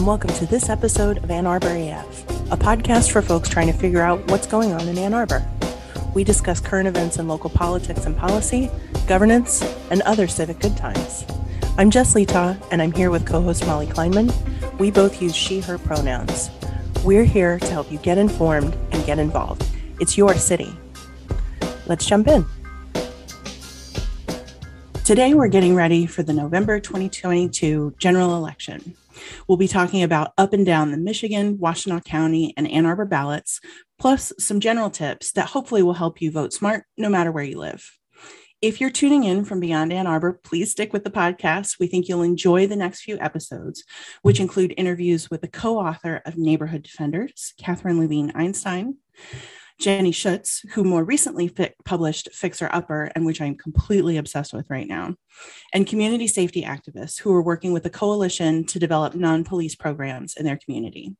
and welcome to this episode of Ann Arbor AF, a podcast for folks trying to figure out what's going on in Ann Arbor. We discuss current events in local politics and policy, governance, and other civic good times. I'm Jess Letaw, and I'm here with co host Molly Kleinman. We both use she, her pronouns. We're here to help you get informed and get involved. It's your city. Let's jump in. Today, we're getting ready for the November 2022 general election. We'll be talking about up and down the Michigan, Washtenaw County, and Ann Arbor ballots, plus some general tips that hopefully will help you vote smart no matter where you live. If you're tuning in from beyond Ann Arbor, please stick with the podcast. We think you'll enjoy the next few episodes, which include interviews with the co author of Neighborhood Defenders, Katherine Levine Einstein, Jenny Schuetz, who more recently fi- published Fixer Upper, and which I'm completely obsessed with right now, and community safety activists who are working with the coalition to develop non police programs in their community.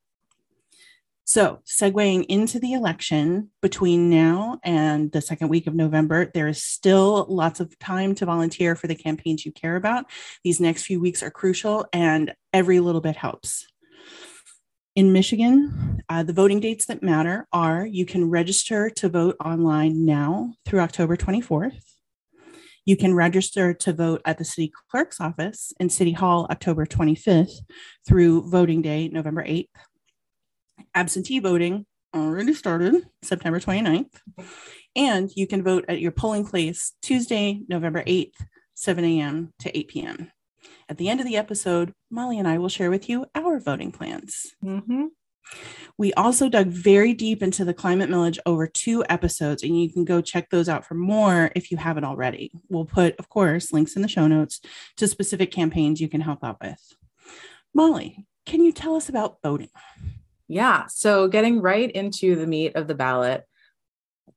So, segueing into the election between now and the second week of November, there is still lots of time to volunteer for the campaigns you care about. These next few weeks are crucial, and every little bit helps. In Michigan, uh, the voting dates that matter are you can register to vote online now through October 24th. You can register to vote at the city clerk's office in City Hall October 25th through voting day November 8th absentee voting already started September 29th. And you can vote at your polling place Tuesday, November 8th, 7 a.m. to 8 p.m. At the end of the episode, Molly and I will share with you our voting plans. Mm-hmm. We also dug very deep into the climate millage over two episodes, and you can go check those out for more if you haven't already. We'll put, of course, links in the show notes to specific campaigns you can help out with. Molly, can you tell us about voting? Yeah. So getting right into the meat of the ballot.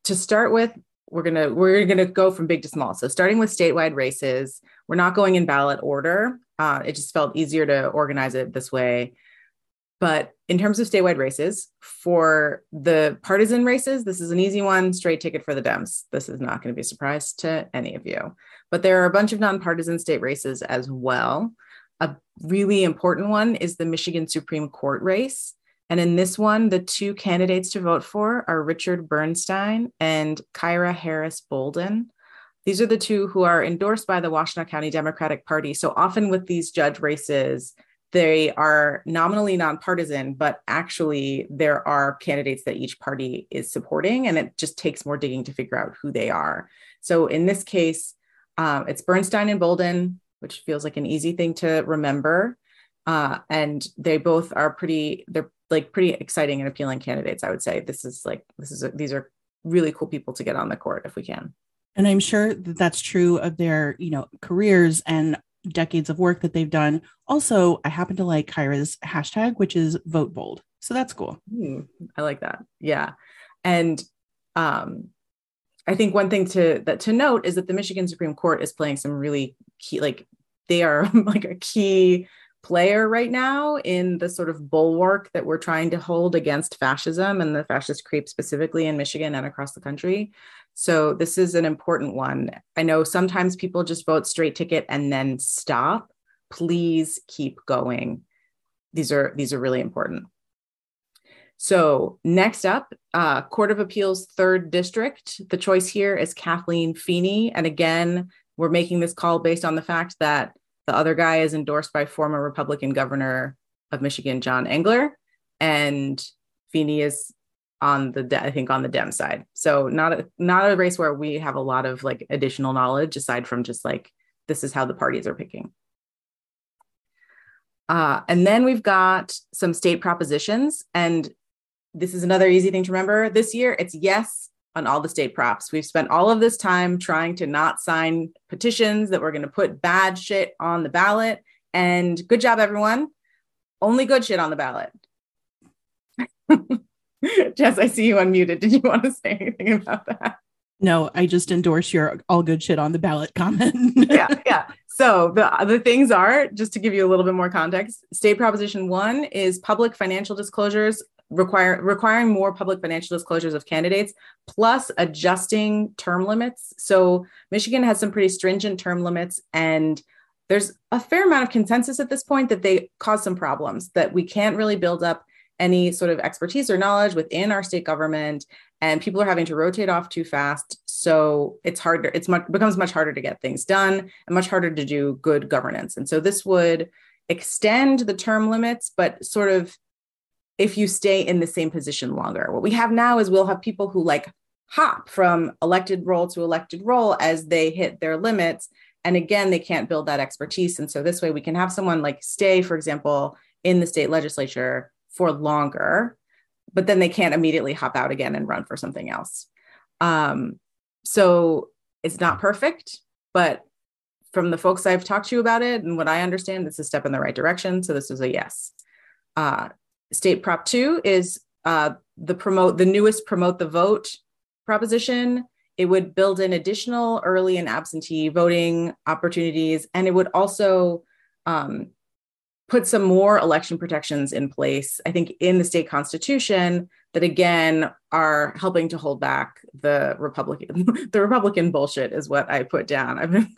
To start with, we're gonna we're gonna go from big to small. So starting with statewide races, we're not going in ballot order. Uh, it just felt easier to organize it this way. But in terms of statewide races, for the partisan races, this is an easy one, straight ticket for the Dems. This is not going to be a surprise to any of you. But there are a bunch of nonpartisan state races as well. A really important one is the Michigan Supreme Court race. And in this one, the two candidates to vote for are Richard Bernstein and Kyra Harris Bolden. These are the two who are endorsed by the Washtenaw County Democratic Party. So often with these judge races, they are nominally nonpartisan, but actually there are candidates that each party is supporting, and it just takes more digging to figure out who they are. So in this case, um, it's Bernstein and Bolden, which feels like an easy thing to remember. Uh, and they both are pretty, they're like pretty exciting and appealing candidates. I would say this is like this is a, these are really cool people to get on the court if we can. And I'm sure that that's true of their you know careers and decades of work that they've done. Also, I happen to like Kyra's hashtag, which is vote bold. So that's cool. Mm, I like that. Yeah. And um, I think one thing to that to note is that the Michigan Supreme Court is playing some really key, like they are like a key player right now in the sort of bulwark that we're trying to hold against fascism and the fascist creep specifically in Michigan and across the country. So this is an important one. I know sometimes people just vote straight ticket and then stop. Please keep going. These are these are really important. So next up, uh, Court of Appeals Third District. The choice here is Kathleen Feeney, and again, we're making this call based on the fact that the other guy is endorsed by former Republican governor of Michigan, John Engler, and Feeney is on the de- I think on the Dem side. So not a not a race where we have a lot of like additional knowledge aside from just like this is how the parties are picking. Uh, and then we've got some state propositions, and this is another easy thing to remember. This year, it's yes on all the state props. We've spent all of this time trying to not sign petitions that we're going to put bad shit on the ballot. And good job, everyone. Only good shit on the ballot. Jess, I see you unmuted. Did you want to say anything about that? No, I just endorse your all good shit on the ballot comment. yeah, yeah. So the the things are just to give you a little bit more context. State Proposition One is public financial disclosures require requiring more public financial disclosures of candidates plus adjusting term limits. So michigan has some pretty stringent term limits and there's a fair amount of consensus at this point that they cause some problems, that we can't really build up any sort of expertise or knowledge within our state government and people are having to rotate off too fast. So it's harder it's much becomes much harder to get things done and much harder to do good governance. And so this would extend the term limits but sort of if you stay in the same position longer what we have now is we'll have people who like hop from elected role to elected role as they hit their limits and again they can't build that expertise and so this way we can have someone like stay for example in the state legislature for longer, but then they can't immediately hop out again and run for something else. Um, so it's not perfect, but from the folks I've talked to about it and what I understand, it's a step in the right direction. So this is a yes. Uh, State Prop 2 is uh, the promote the newest promote the vote proposition. It would build in additional early and absentee voting opportunities, and it would also um, put some more election protections in place, I think, in the state constitution that again are helping to hold back the Republican, the Republican bullshit is what I put down. I've been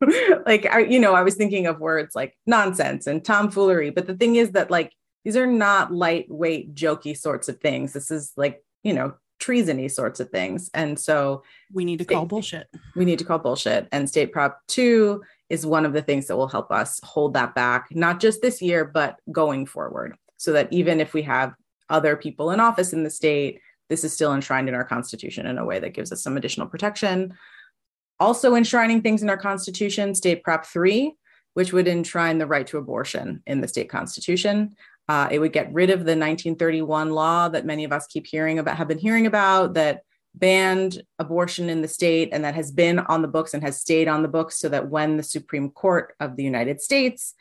like, I, you know, I was thinking of words like nonsense and tomfoolery, but the thing is that like these are not lightweight, jokey sorts of things. This is like, you know, treasony sorts of things. And so we need to call bullshit. We need to call bullshit. And state prop two is one of the things that will help us hold that back, not just this year, but going forward. So that even if we have other people in office in the state, this is still enshrined in our constitution in a way that gives us some additional protection. Also, enshrining things in our constitution, State Prop 3, which would enshrine the right to abortion in the state constitution. Uh, it would get rid of the 1931 law that many of us keep hearing about, have been hearing about, that banned abortion in the state and that has been on the books and has stayed on the books so that when the Supreme Court of the United States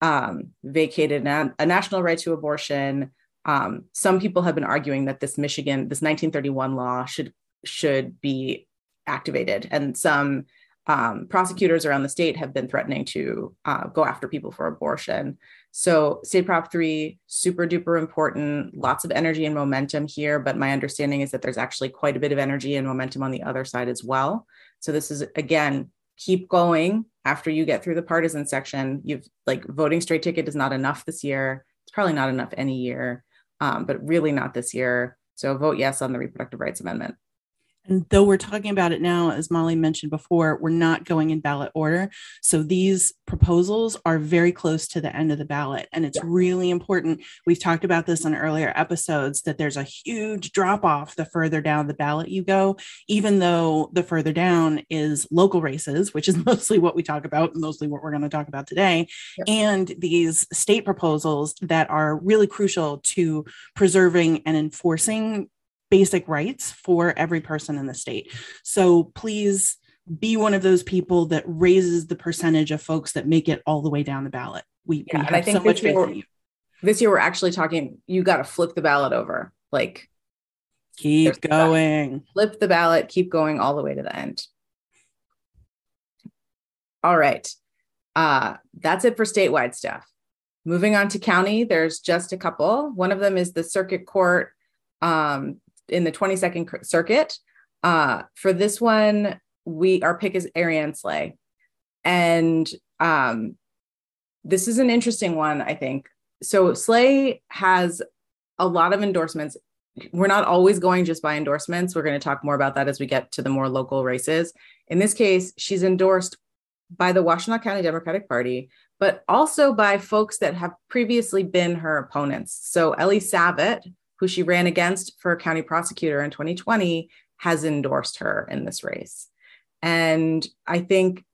um, vacated a, a, national right to abortion, um, some people have been arguing that this Michigan, this 1931 law should should be activated, and some um, prosecutors around the state have been threatening to uh, go after people for abortion. So, State Prop 3, super duper important, lots of energy and momentum here. But my understanding is that there's actually quite a bit of energy and momentum on the other side as well. So, this is again, keep going after you get through the partisan section. You've like voting straight ticket is not enough this year. It's probably not enough any year, um, but really not this year. So, vote yes on the reproductive rights amendment. And though we're talking about it now, as Molly mentioned before, we're not going in ballot order. So these proposals are very close to the end of the ballot. And it's yeah. really important. We've talked about this in earlier episodes that there's a huge drop off the further down the ballot you go, even though the further down is local races, which is mostly what we talk about, mostly what we're going to talk about today, yeah. and these state proposals that are really crucial to preserving and enforcing basic rights for every person in the state. So please be one of those people that raises the percentage of folks that make it all the way down the ballot. We, yeah, we have I think so much faith in you. This year we're actually talking, you got to flip the ballot over. Like keep going. Flip the ballot, keep going all the way to the end. All right. Uh, that's it for statewide stuff. Moving on to county, there's just a couple. One of them is the circuit court um, in the 22nd circuit. Uh, for this one, we our pick is Arianne Slay. And um, this is an interesting one, I think. So Slay has a lot of endorsements. We're not always going just by endorsements. We're going to talk more about that as we get to the more local races. In this case, she's endorsed by the Washtenaw County Democratic Party, but also by folks that have previously been her opponents. So Eli Savit, who she ran against for county prosecutor in 2020, has endorsed her in this race. And I think,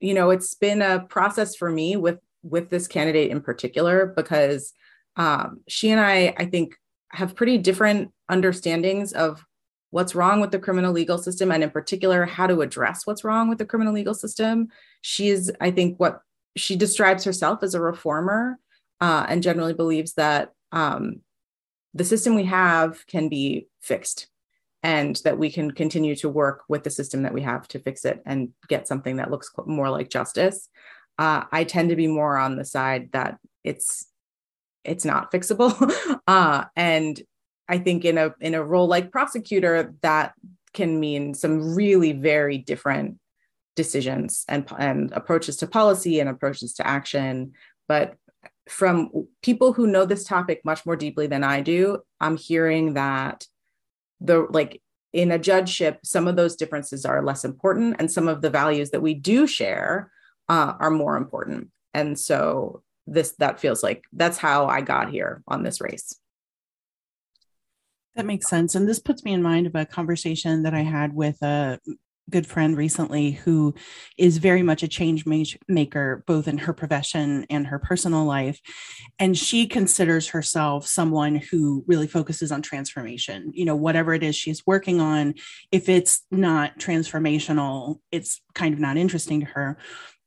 you know, it's been a process for me with with this candidate in particular because um, she and I, I think, have pretty different understandings of what's wrong with the criminal legal system and in particular how to address what's wrong with the criminal legal system she's i think what she describes herself as a reformer uh, and generally believes that um, the system we have can be fixed and that we can continue to work with the system that we have to fix it and get something that looks more like justice uh, i tend to be more on the side that it's it's not fixable uh, and i think in a in a role like prosecutor that can mean some really very different decisions and, and approaches to policy and approaches to action. But from people who know this topic much more deeply than I do, I'm hearing that the like in a judgeship, some of those differences are less important, and some of the values that we do share uh, are more important. And so this that feels like that's how I got here on this race. That makes sense. And this puts me in mind of a conversation that I had with a good friend recently who is very much a change maker both in her profession and her personal life. And she considers herself someone who really focuses on transformation. You know whatever it is she's working on if it's not transformational it's kind of not interesting to her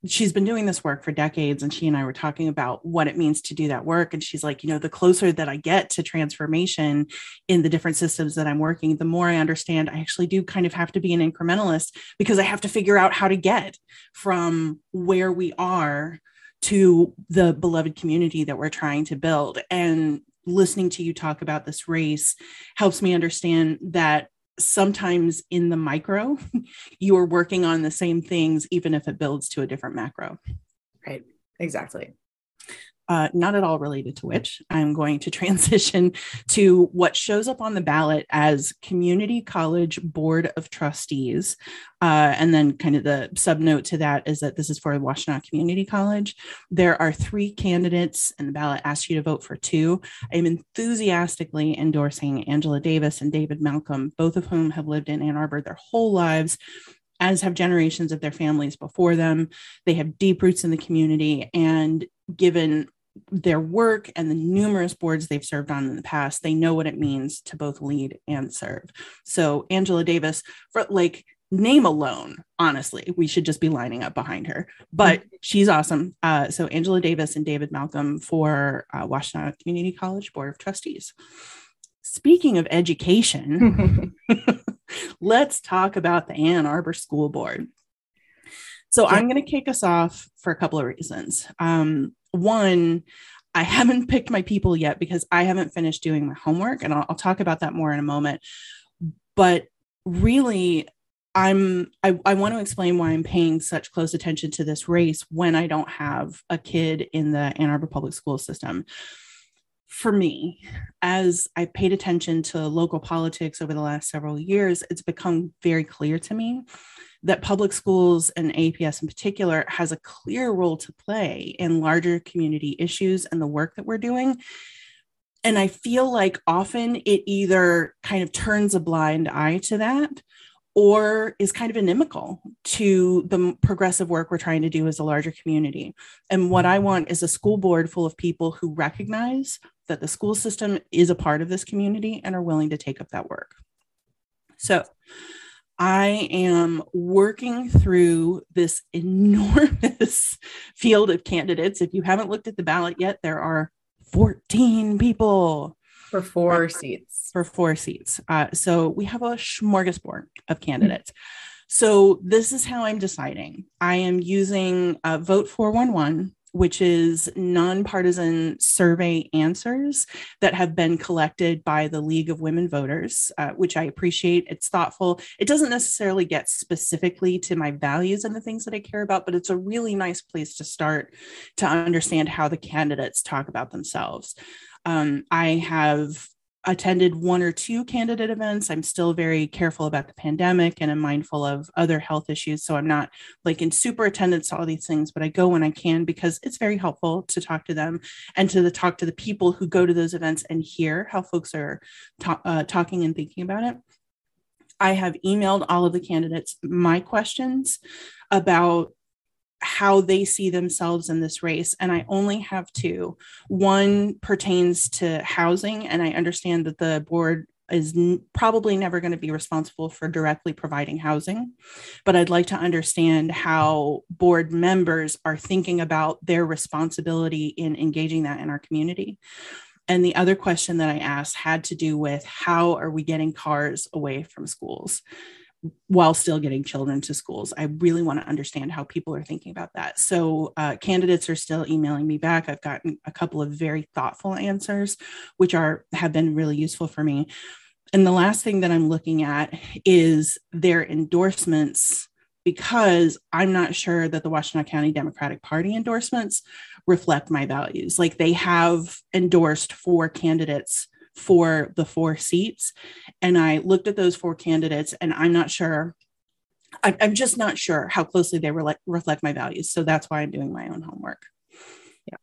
she's been doing this work for decades and she and I were talking about what it means to do that work and she's like you know the closer that I get to transformation in the different systems that I'm working the more I understand I actually do kind of have to be an incrementalist because I have to figure out how to get from where we are to the beloved community that we're trying to build. And listening to you talk about this race helps me understand that sometimes in the micro, you are working on the same things, even if it builds to a different macro. Right. Exactly uh, not at all related to which, I'm going to transition to what shows up on the ballot as Community College Board of Trustees. Uh, and then, kind of the subnote to that is that this is for Washtenaw Community College. There are three candidates, and the ballot asks you to vote for two. I'm enthusiastically endorsing Angela Davis and David Malcolm, both of whom have lived in Ann Arbor their whole lives as have generations of their families before them. They have deep roots in the community. And given their work and the numerous boards they've served on in the past, they know what it means to both lead and serve. So, Angela Davis, for like name alone, honestly, we should just be lining up behind her. But mm-hmm. she's awesome. Uh, so, Angela Davis and David Malcolm for uh, Washtenaw Community College Board of Trustees. Speaking of education, let's talk about the Ann Arbor School Board. So I'm going to kick us off for a couple of reasons. Um, one, I haven't picked my people yet because I haven't finished doing my homework, and I'll, I'll talk about that more in a moment. But really, I'm I, I want to explain why I'm paying such close attention to this race when I don't have a kid in the Ann Arbor public school system. For me, as I paid attention to local politics over the last several years, it's become very clear to me that public schools and APS in particular has a clear role to play in larger community issues and the work that we're doing. And I feel like often it either kind of turns a blind eye to that or is kind of inimical to the progressive work we're trying to do as a larger community. And what I want is a school board full of people who recognize that the school system is a part of this community and are willing to take up that work. So, I am working through this enormous field of candidates. If you haven't looked at the ballot yet, there are 14 people for four uh, seats. For four seats. Uh, so we have a smorgasbord of candidates. So this is how I'm deciding. I am using uh, Vote 411 which is nonpartisan survey answers that have been collected by the League of Women Voters, uh, which I appreciate. It's thoughtful. It doesn't necessarily get specifically to my values and the things that I care about, but it's a really nice place to start to understand how the candidates talk about themselves. Um, I have attended one or two candidate events. I'm still very careful about the pandemic and I'm mindful of other health issues. So I'm not like in super attendance to all these things, but I go when I can because it's very helpful to talk to them and to the, talk to the people who go to those events and hear how folks are ta- uh, talking and thinking about it. I have emailed all of the candidates my questions about how they see themselves in this race. And I only have two. One pertains to housing, and I understand that the board is n- probably never going to be responsible for directly providing housing. But I'd like to understand how board members are thinking about their responsibility in engaging that in our community. And the other question that I asked had to do with how are we getting cars away from schools? While still getting children to schools. I really want to understand how people are thinking about that. So, uh, candidates are still emailing me back. I've gotten a couple of very thoughtful answers, which are have been really useful for me. And the last thing that I'm looking at is their endorsements because I'm not sure that the Washtenaw County Democratic Party endorsements reflect my values. Like they have endorsed four candidates for the four seats. And I looked at those four candidates and I'm not sure. I'm just not sure how closely they re- reflect my values. So that's why I'm doing my own homework. Yeah.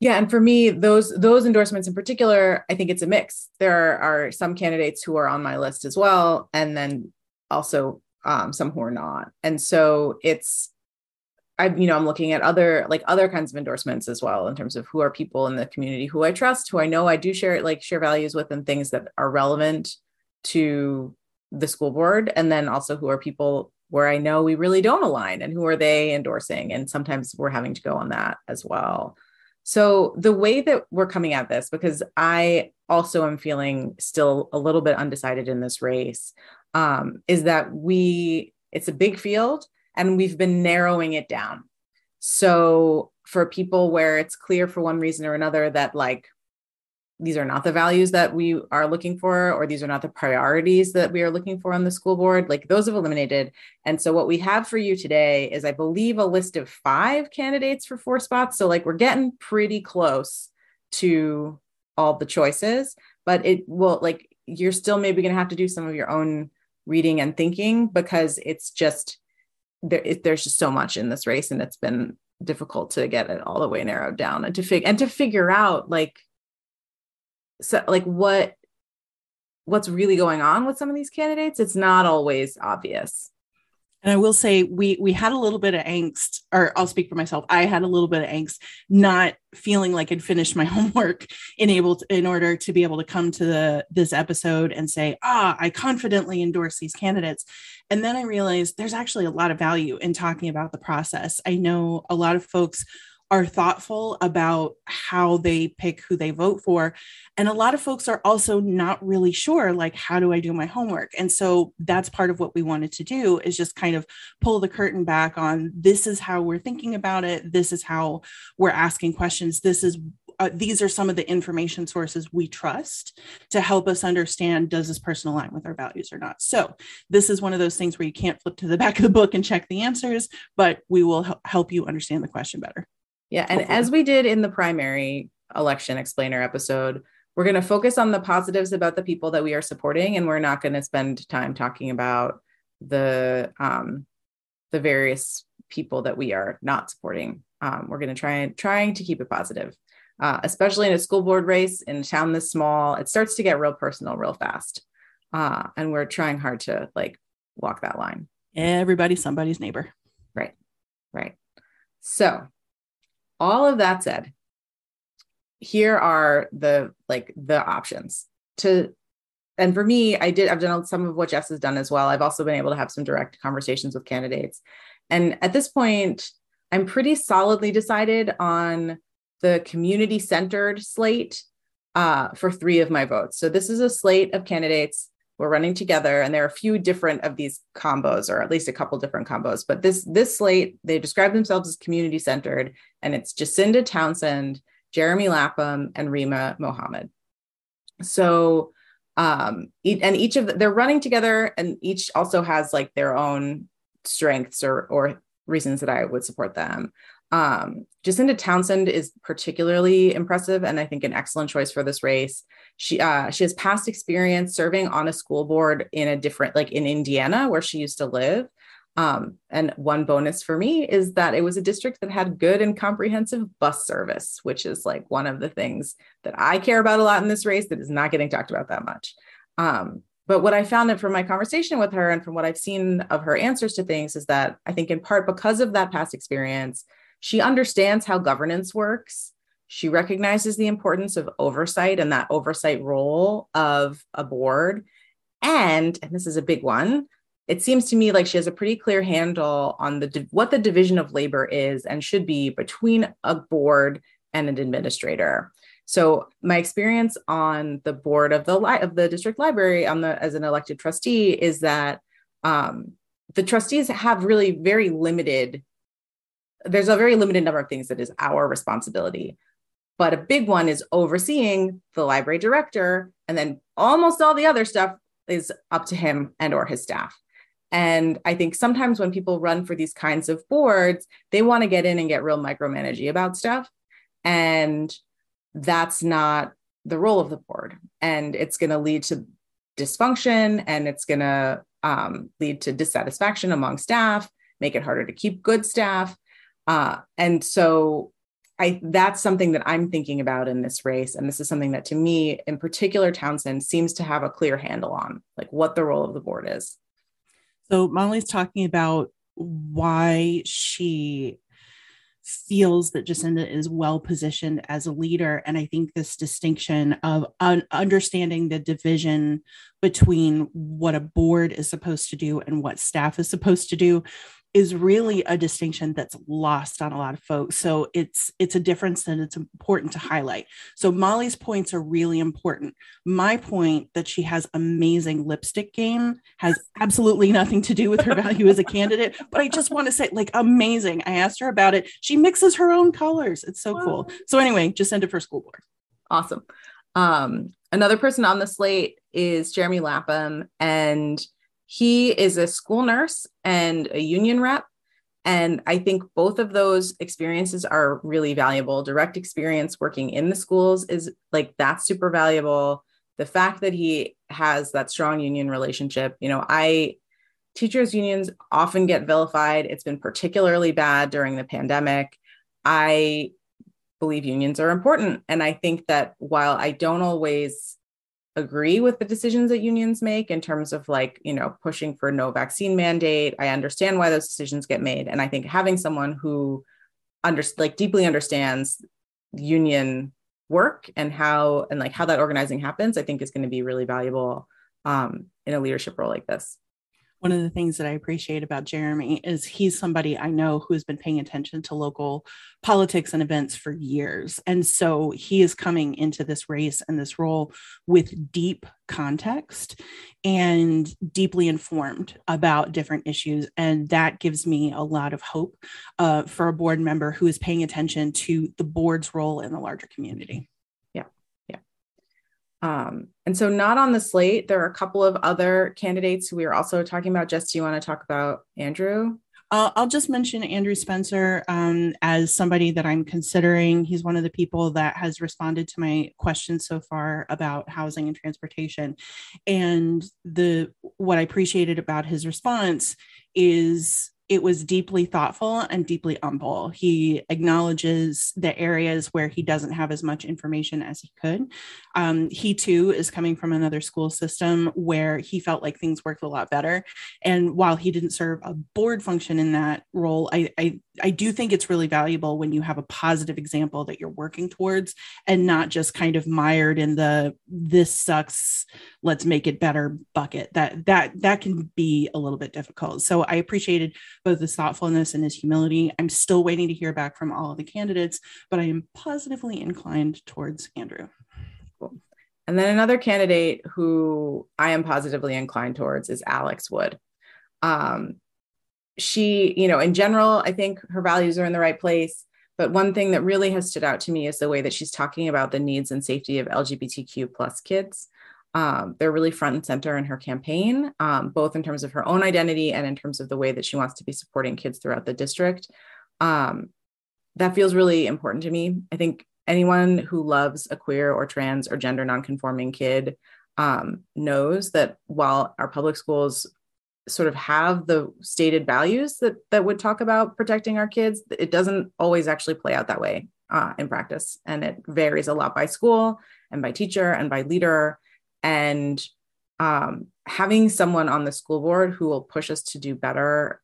Yeah, and for me, those those endorsements in particular, I think it's a mix. There are some candidates who are on my list as well, and then also um, some who are not. And so it's I, you know, I'm looking at other like other kinds of endorsements as well in terms of who are people in the community who I trust, who I know I do share like share values with, and things that are relevant to the school board, and then also who are people where I know we really don't align, and who are they endorsing, and sometimes we're having to go on that as well. So the way that we're coming at this, because I also am feeling still a little bit undecided in this race, um, is that we it's a big field and we've been narrowing it down. So for people where it's clear for one reason or another that like these are not the values that we are looking for or these are not the priorities that we are looking for on the school board like those have eliminated and so what we have for you today is i believe a list of five candidates for four spots so like we're getting pretty close to all the choices but it will like you're still maybe going to have to do some of your own reading and thinking because it's just there, it, there's just so much in this race and it's been difficult to get it all the way narrowed down and to figure and to figure out like so like what what's really going on with some of these candidates. It's not always obvious and I will say we we had a little bit of angst, or I'll speak for myself. I had a little bit of angst not feeling like I'd finished my homework in able to, in order to be able to come to the this episode and say, ah, I confidently endorse these candidates. And then I realized there's actually a lot of value in talking about the process. I know a lot of folks are thoughtful about how they pick who they vote for. And a lot of folks are also not really sure, like, how do I do my homework? And so that's part of what we wanted to do is just kind of pull the curtain back on this is how we're thinking about it. This is how we're asking questions. This is uh, these are some of the information sources we trust to help us understand does this person align with our values or not so this is one of those things where you can't flip to the back of the book and check the answers but we will help you understand the question better yeah. And Hopefully. as we did in the primary election explainer episode, we're going to focus on the positives about the people that we are supporting, and we're not going to spend time talking about the um, the various people that we are not supporting. Um, we're going to try and trying to keep it positive, uh, especially in a school board race in a town this small. It starts to get real personal real fast, uh, and we're trying hard to like walk that line. Everybody, somebody's neighbor. Right, right. So all of that said here are the like the options to and for me i did i've done some of what jess has done as well. I've also been able to have some direct conversations with candidates. And at this point i'm pretty solidly decided on the community centered slate uh, for three of my votes. So this is a slate of candidates we're running together and there are a few different of these combos or at least a couple different combos. But this this slate they describe themselves as community centered and it's jacinda townsend jeremy lapham and rima mohammed. So um and each of the, they're running together and each also has like their own strengths or or reasons that i would support them um, Jacinda Townsend is particularly impressive and I think an excellent choice for this race. She uh, she has past experience serving on a school board in a different, like in Indiana, where she used to live. Um, and one bonus for me is that it was a district that had good and comprehensive bus service, which is like one of the things that I care about a lot in this race that is not getting talked about that much. Um, but what I found from my conversation with her and from what I've seen of her answers to things is that I think in part because of that past experience, she understands how governance works. She recognizes the importance of oversight and that oversight role of a board. And, and this is a big one, it seems to me like she has a pretty clear handle on the what the division of labor is and should be between a board and an administrator. So my experience on the board of the li- of the district library on the as an elected trustee is that um, the trustees have really very limited there's a very limited number of things that is our responsibility but a big one is overseeing the library director and then almost all the other stuff is up to him and or his staff And I think sometimes when people run for these kinds of boards, they want to get in and get real micromanagey about stuff. And that's not the role of the board. And it's going to lead to dysfunction and it's going to um, lead to dissatisfaction among staff, make it harder to keep good staff. Uh, and so I that's something that I'm thinking about in this race. And this is something that to me, in particular, Townsend seems to have a clear handle on, like what the role of the board is. So Molly's talking about why she feels that Jacinda is well positioned as a leader. And I think this distinction of un- understanding the division between what a board is supposed to do and what staff is supposed to do is really a distinction that's lost on a lot of folks. So it's it's a difference that it's important to highlight. So molly's points are really important. My point that she has amazing lipstick game has absolutely nothing to do with her value as a candidate but i just want to say like amazing. I asked her about it. She mixes her own colors. It's so cool. So anyway Jacinda for school board. Awesome. Um, another person on the slate is jeremy lapham and he is a school nurse and a union rep. And I think both of those experiences are really valuable. Direct experience working in the schools is like that's super valuable. The fact that he has that strong union relationship, you know, I teachers unions often get vilified. It's been particularly bad during the pandemic. I believe unions are important. And I think that while I don't always agree with the decisions that unions make in terms of like you know pushing for no vaccine mandate. I understand why those decisions get made. And i think having someone who under like deeply understands union work and how and like how that organizing happens i think is going to be really valuable um, in a leadership role like this one of the things that I appreciate about Jeremy is he's somebody I know who has been paying attention to local politics and events for years. And so he is coming into this race and this role with deep context and deeply informed about different issues. And that gives me a lot of hope uh, for a board member who is paying attention to the board's role in the larger community. Um, and so, not on the slate, there are a couple of other candidates we are also talking about. Jess, do you want to talk about Andrew? Uh, I'll just mention Andrew Spencer um, as somebody that I'm considering. He's one of the people that has responded to my questions so far about housing and transportation. And the what I appreciated about his response is it was deeply thoughtful and deeply humble. He acknowledges the areas where he doesn't have as much information as he could. Um, he too is coming from another school system where he felt like things worked a lot better. And while he didn't serve a board function in that role, I, I, I do think it's really valuable when you have a positive example that you're working towards and not just kind of mired in the this sucks, let's make it better bucket. That that that can be a little bit difficult. So I appreciated both his thoughtfulness and his humility. I'm still waiting to hear back from all of the candidates, but I am positively inclined towards Andrew. Cool. And then another candidate who I am positively inclined towards is Alex Wood. Um, she, you know, in general, I think her values are in the right place. But one thing that really has stood out to me is the way that she's talking about the needs and safety of LGBTQ plus kids um, they're really front and center in her campaign, um, both in terms of her own identity and in terms of the way that she wants to be supporting kids throughout the district. Um, that feels really important to me. I think anyone who loves a queer or trans or gender nonconforming kid um, knows that while our public schools sort of have the stated values that that would talk about protecting our kids, it doesn't always actually play out that way uh, in practice, and it varies a lot by school and by teacher and by leader and um, having someone on the school board who will push us to do better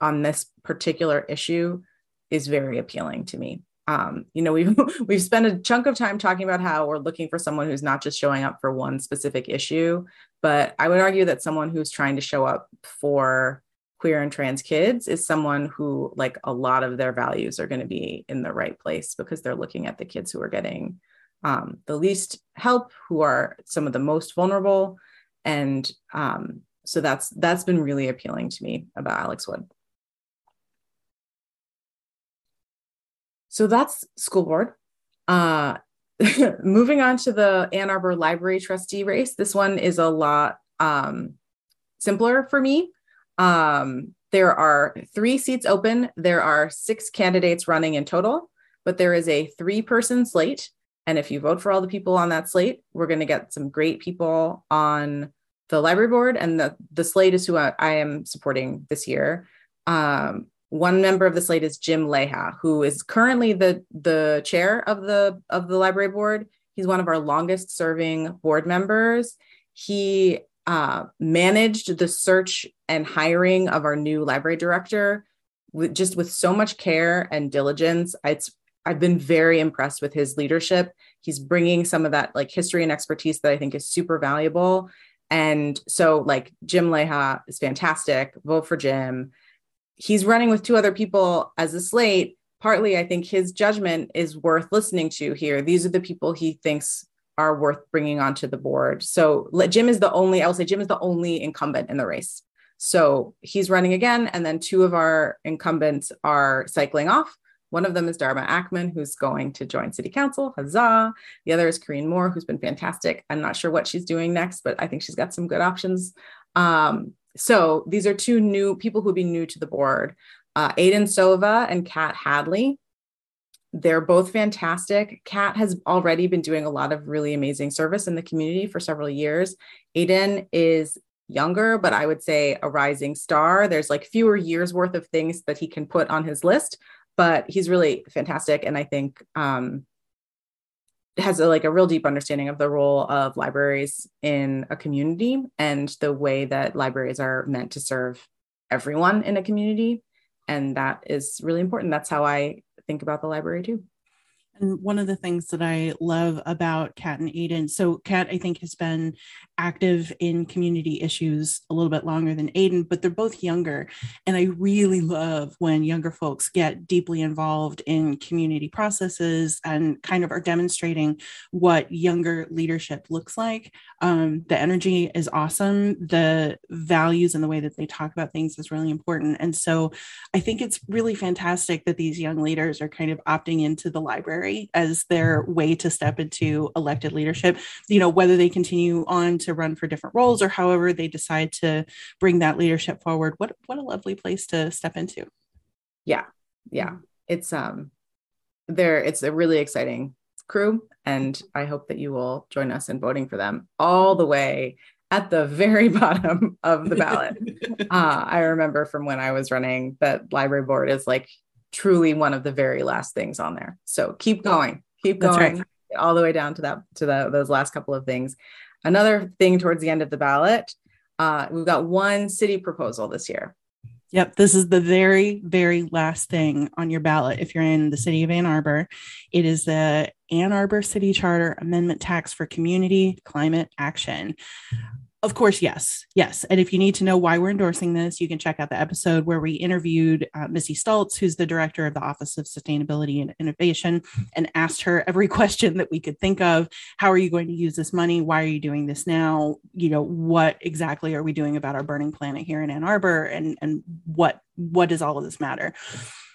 on this particular issue is very appealing to me. Um, you know, we've we've spent a chunk of time talking about how we're looking for someone who's not just showing up for one specific issue, but I would argue that someone who's trying to show up for queer and trans kids is someone who, like, a lot of their values are going to be in the right place because they're looking at the kids who are getting um, the least help, who are some of the most vulnerable, and um, so that's that's been really appealing to me about Alex Wood. So that's school board. Uh, moving on to the Ann Arbor Library trustee race. This one is a lot um, simpler for me. Um, there are three seats open. There are six candidates running in total, but there is a three person slate. And if you vote for all the people on that slate, we're going to get some great people on the library board. And the, the slate is who I, I am supporting this year. Um, one member of the slate is Jim Leija, who is currently the, the chair of the, of the library board. He's one of our longest serving board members. He uh, managed the search and hiring of our new library director with just with so much care and diligence. It's I've been very impressed with his leadership. He's bringing some of that like history and expertise that I think is super valuable. And so, like Jim Leija is fantastic. Vote for Jim. He's running with two other people as a slate. Partly, I think his judgment is worth listening to here. These are the people he thinks are worth bringing onto the board. So Jim is the only, I'll say Jim is the only incumbent in the race. So he's running again. And then two of our incumbents are cycling off. One of them is Dharma Akmon, who's going to join city council. Huzzah. The other is Corrine Moore, who's been fantastic. I'm not sure what she's doing next, but I think she's got some good options. Um, so these are two new people who would be new to the board. Uh, Aiden Sova and Kat Hadley they're both fantastic. Kat has already been doing a lot of really amazing service in the community for several years. Aiden is younger, but I would say a rising star. There's like fewer years worth of things that he can put on his list, but he's really fantastic. And I think um, has a, like a real deep understanding of the role of libraries in a community and the way that libraries are meant to serve everyone in a community. And that is really important. That's how I think about the library too. And one of the things that I love about Kat and Aiden, so Kat, I think, has been active in community issues a little bit longer than Aiden, but they're both younger. And I really love when younger folks get deeply involved in community processes and kind of are demonstrating what younger leadership looks like. Um, the energy is awesome. The values and the way that they talk about things is really important. And so I think it's really fantastic that these young leaders are kind of opting into the library as their way to step into elected leadership, you know, whether they continue on to to run for different roles or however they decide to bring that leadership forward what what a lovely place to step into. Yeah. Yeah. It's um there it's a really exciting crew and i hope that you will join us in voting for them all the way at the very bottom of the ballot. Uh, i remember from when i was running that library board is like truly one of the very last things on there so keep going keep going right. all the way down to that to the, those last couple of things Another thing towards the end of the ballot, uh, we've got one city proposal this year. Yep, this is the very, very last thing on your ballot. If you're in the city of Ann Arbor, it is the Ann Arbor City Charter Amendment Tax for Community Climate Action. Of course, yes, yes. And if you need to know why we're endorsing this, you can check out the episode where we interviewed uh, Missy Stultz, who's the director of the Office of Sustainability and Innovation, and asked her every question that we could think of. How are you going to use this money? Why are you doing this now? You know, what exactly are we doing about our burning planet here in Ann Arbor? And and what what does all of this matter?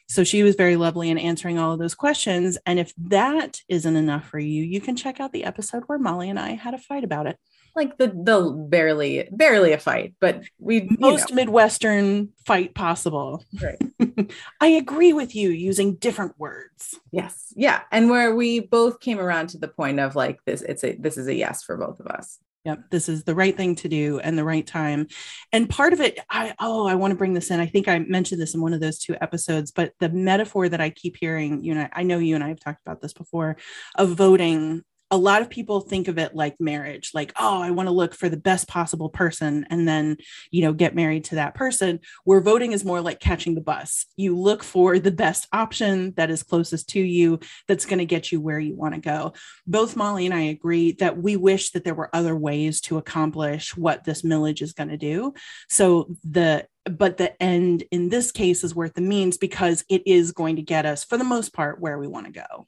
So she was very lovely in answering all of those questions. And if that isn't enough for you, you can check out the episode where Molly and I had a fight about it like the the barely barely a fight, but we most know. midwestern fight possible. Right. I agree with you using different words. Yes. Yeah, and where we both came around to the point of like this it's a this is a yes for both of us. Yep, this is the right thing to do and the right time. And part of it, I oh, I want to bring this in. I think I mentioned this in one of those two episodes, but the metaphor that I keep hearing, you know, I know you and I have talked about this before, of voting a lot of people think of it like marriage like oh i want to look for the best possible person and then you know get married to that person where voting is more like catching the bus. You look for the best option that is closest to you that's going to get you where you want to go. Both molly and i agree that we wish that there were other ways to accomplish what this millage is going to do. So the but the end in this case is worth the means because it is going to get us for the most part where we want to go.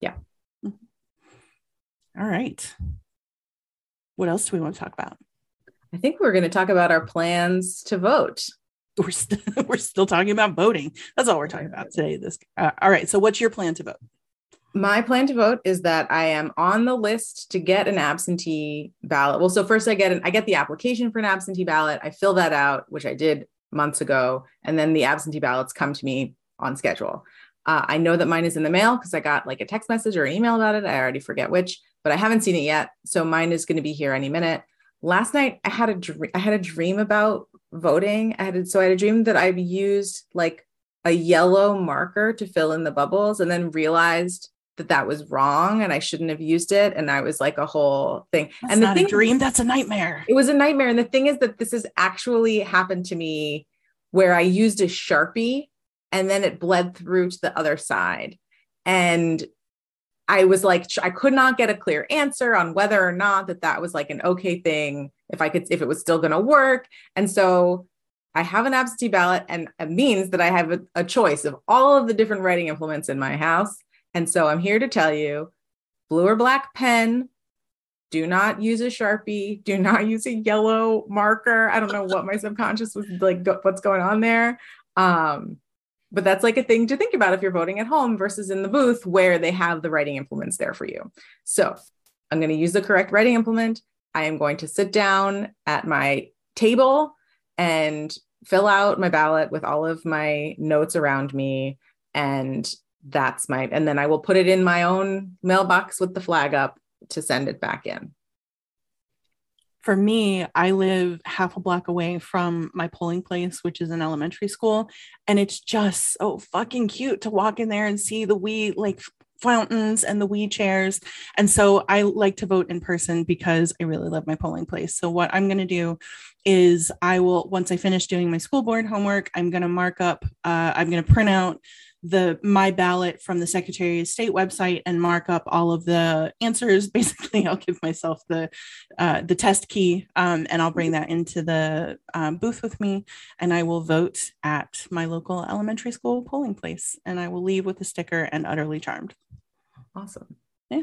Yeah all right. What else do we want to talk about? I think we're going to talk about our plans to vote. We're, st- we're still talking about voting. That's all we're talking about today. This. Uh, all right. So, what's your plan to vote? My plan to vote is that I am on the list to get an absentee ballot. Well, so first I get an I get the application for an absentee ballot. I fill that out, which I did months ago, and then the absentee ballots come to me on schedule. Uh, I know that mine is in the mail because I got like a text message or an email about it. I already forget which, but I haven't seen it yet. So mine is going to be here any minute. Last night I had a dream. I had a dream about voting. I had a, so I had a dream that I've used like a yellow marker to fill in the bubbles, and then realized that that was wrong and I shouldn't have used it. And I was like a whole thing. That's and the not thing, a dream. That's a nightmare. it was a nightmare. And the thing is that this has actually happened to me where I used a Sharpie and then it bled through to the other side. And I was like, I could not get a clear answer on whether or not that that was like an okay thing, if I could, if it was still going to work. And so I have an absentee ballot, and it means that I have a, a choice of all of the different writing implements in my house. And so I'm here to tell you blue or black pen, do not use a Sharpie, do not use a yellow marker. I don't know what my subconscious was like, go, what's going on there. Um, but that's like a thing to think about if you're voting at home versus in the booth where they have the writing implements there for you. So I'm going to use the correct writing implement. I am going to sit down at my table and fill out my ballot with all of my notes around me. And that's my, and then I will put it in my own mailbox with the flag up to send it back in. For me, I live half a block away from my polling place, which is an elementary school. And it's just so fucking cute to walk in there and see the wee like fountains and the wee chairs. And so I like to vote in person because I really love my polling place. So what I'm going to do is I will once I finish doing my school board homework, I'm going to mark up uh, I'm going to print out the my ballot from the Secretary of State website and mark up all of the answers. Basically, I'll give myself the uh, the test key um, and I'll bring that into the um, booth with me, and I will vote at my local elementary school polling place, and I will leave with a sticker and utterly charmed. Awesome. Yeah.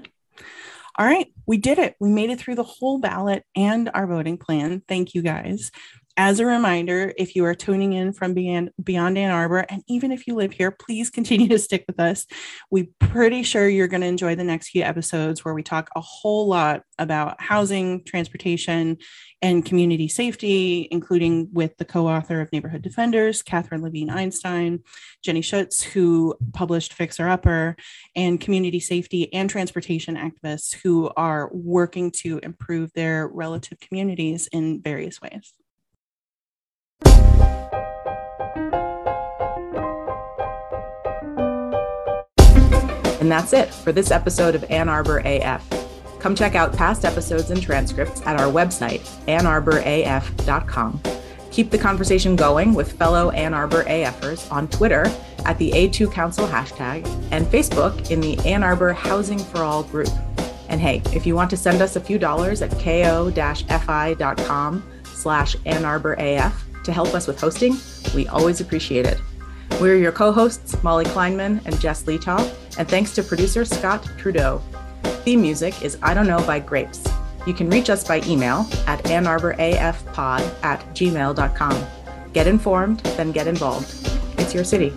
All right, we did it. We made it through the whole ballot and our voting plan. Thank you guys. As a reminder, if you are tuning in from beyond, beyond Ann Arbor, and even if you live here, please continue to stick with us. We're pretty sure you're going to enjoy the next few episodes where we talk a whole lot about housing, transportation, and community safety, including with the co author of Neighborhood Defenders, Katherine Levine Einstein, Jenny Schuetz, who published Fixer Upper, and community safety and transportation activists who are working to improve their relative communities in various ways. And that's it for this episode of Ann Arbor AF. Come check out past episodes and transcripts at our website, annarboraf.com. Keep the conversation going with fellow Ann Arbor AFers on Twitter at the A2 Council hashtag and Facebook in the Ann Arbor Housing for All group. And hey, if you want to send us a few dollars at ko-fi.com slash Ann Arbor AF to help us with hosting, we always appreciate it. We're your co-hosts, Molly Kleinman and Jess Letaw, and thanks to producer Scott Trudeau. Theme music is I Don't Know by Grapes. You can reach us by email at annarborafpod at gmail.com. Get informed, then get involved. It's your city.